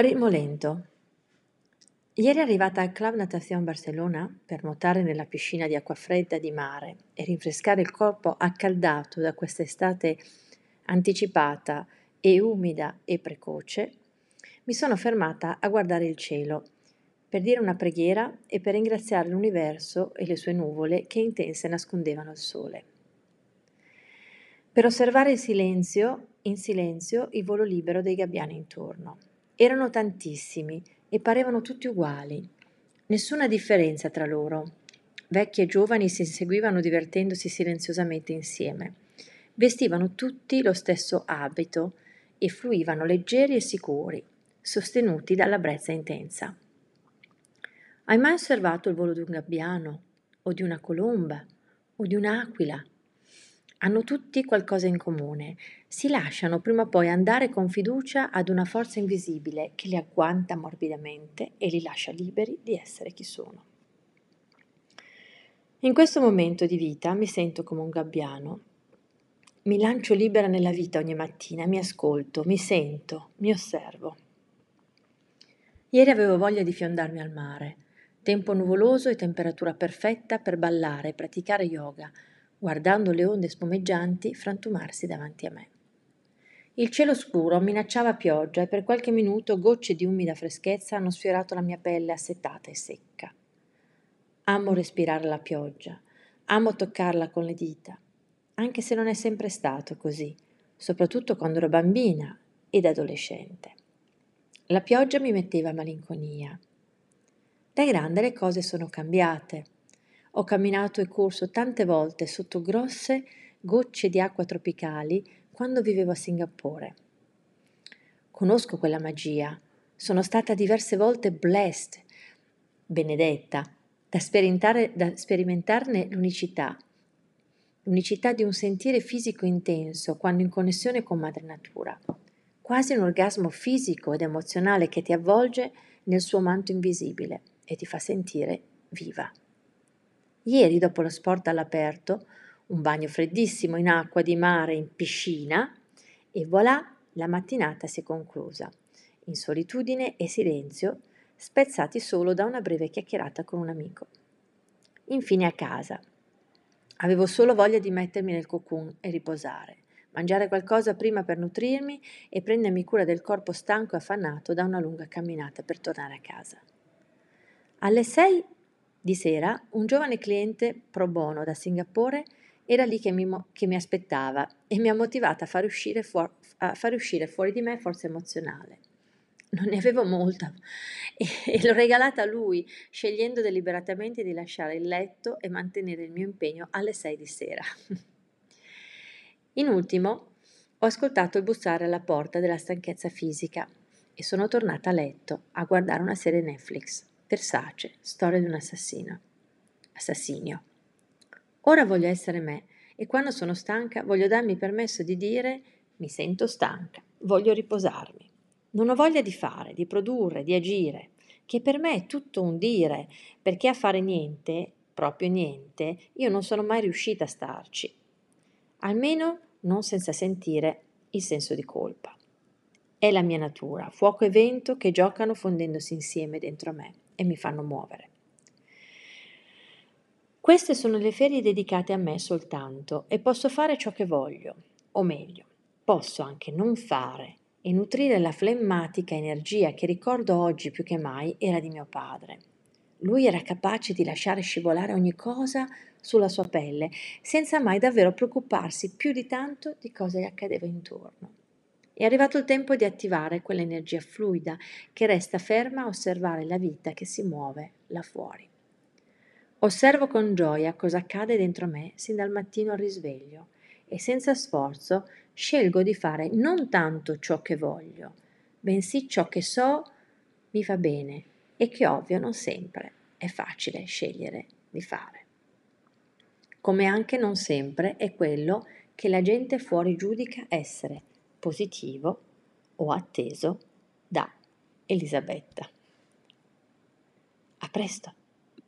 Ritmo lento. Ieri arrivata al Club Natación Barcellona per nuotare nella piscina di acqua fredda di mare e rinfrescare il corpo accaldato da quest'estate anticipata e umida e precoce, mi sono fermata a guardare il cielo per dire una preghiera e per ringraziare l'universo e le sue nuvole che intense nascondevano il sole. Per osservare il silenzio, in silenzio, il volo libero dei gabbiani intorno Erano tantissimi e parevano tutti uguali. Nessuna differenza tra loro. Vecchi e giovani si inseguivano divertendosi silenziosamente insieme. Vestivano tutti lo stesso abito e fluivano leggeri e sicuri, sostenuti dalla brezza intensa. Hai mai osservato il volo di un gabbiano, o di una colomba, o di un'aquila? Hanno tutti qualcosa in comune. Si lasciano prima o poi andare con fiducia ad una forza invisibile che li agguanta morbidamente e li lascia liberi di essere chi sono. In questo momento di vita mi sento come un gabbiano. Mi lancio libera nella vita ogni mattina, mi ascolto, mi sento, mi osservo. Ieri avevo voglia di fiondarmi al mare. Tempo nuvoloso e temperatura perfetta per ballare e praticare yoga guardando le onde spumeggianti frantumarsi davanti a me. Il cielo scuro minacciava pioggia e per qualche minuto gocce di umida freschezza hanno sfiorato la mia pelle assetata e secca. Amo respirare la pioggia, amo toccarla con le dita, anche se non è sempre stato così, soprattutto quando ero bambina ed adolescente. La pioggia mi metteva malinconia. Da grande le cose sono cambiate. Ho camminato e corso tante volte sotto grosse gocce di acqua tropicali quando vivevo a Singapore. Conosco quella magia. Sono stata diverse volte blessed, benedetta, da, da sperimentarne l'unicità, l'unicità di un sentire fisico intenso quando in connessione con madre natura, quasi un orgasmo fisico ed emozionale che ti avvolge nel suo manto invisibile e ti fa sentire viva. Ieri, dopo lo sport all'aperto, un bagno freddissimo in acqua di mare in piscina, e voilà, la mattinata si è conclusa, in solitudine e silenzio, spezzati solo da una breve chiacchierata con un amico. Infine a casa. Avevo solo voglia di mettermi nel cocoon e riposare, mangiare qualcosa prima per nutrirmi e prendermi cura del corpo stanco e affannato da una lunga camminata per tornare a casa. Alle sei di sera un giovane cliente pro bono da Singapore era lì che mi, che mi aspettava e mi ha motivata a fare, uscire fuor, a fare uscire fuori di me forza emozionale. Non ne avevo molta e, e l'ho regalata a lui, scegliendo deliberatamente di lasciare il letto e mantenere il mio impegno alle sei di sera. In ultimo, ho ascoltato il bussare alla porta della stanchezza fisica e sono tornata a letto a guardare una serie Netflix. Versace, storia di un assassino. Assassinio. Ora voglio essere me e quando sono stanca voglio darmi permesso di dire mi sento stanca, voglio riposarmi. Non ho voglia di fare, di produrre, di agire, che per me è tutto un dire, perché a fare niente, proprio niente, io non sono mai riuscita a starci. Almeno non senza sentire il senso di colpa. È la mia natura, fuoco e vento che giocano fondendosi insieme dentro me e mi fanno muovere. Queste sono le ferie dedicate a me soltanto e posso fare ciò che voglio, o meglio, posso anche non fare e nutrire la flemmatica energia che ricordo oggi più che mai era di mio padre. Lui era capace di lasciare scivolare ogni cosa sulla sua pelle, senza mai davvero preoccuparsi più di tanto di cosa gli accadeva intorno. È arrivato il tempo di attivare quell'energia fluida che resta ferma a osservare la vita che si muove là fuori. Osservo con gioia cosa accade dentro me sin dal mattino al risveglio e senza sforzo scelgo di fare non tanto ciò che voglio, bensì ciò che so mi fa bene e che ovvio non sempre è facile scegliere di fare. Come anche non sempre è quello che la gente fuori giudica essere positivo o atteso da Elisabetta. A presto!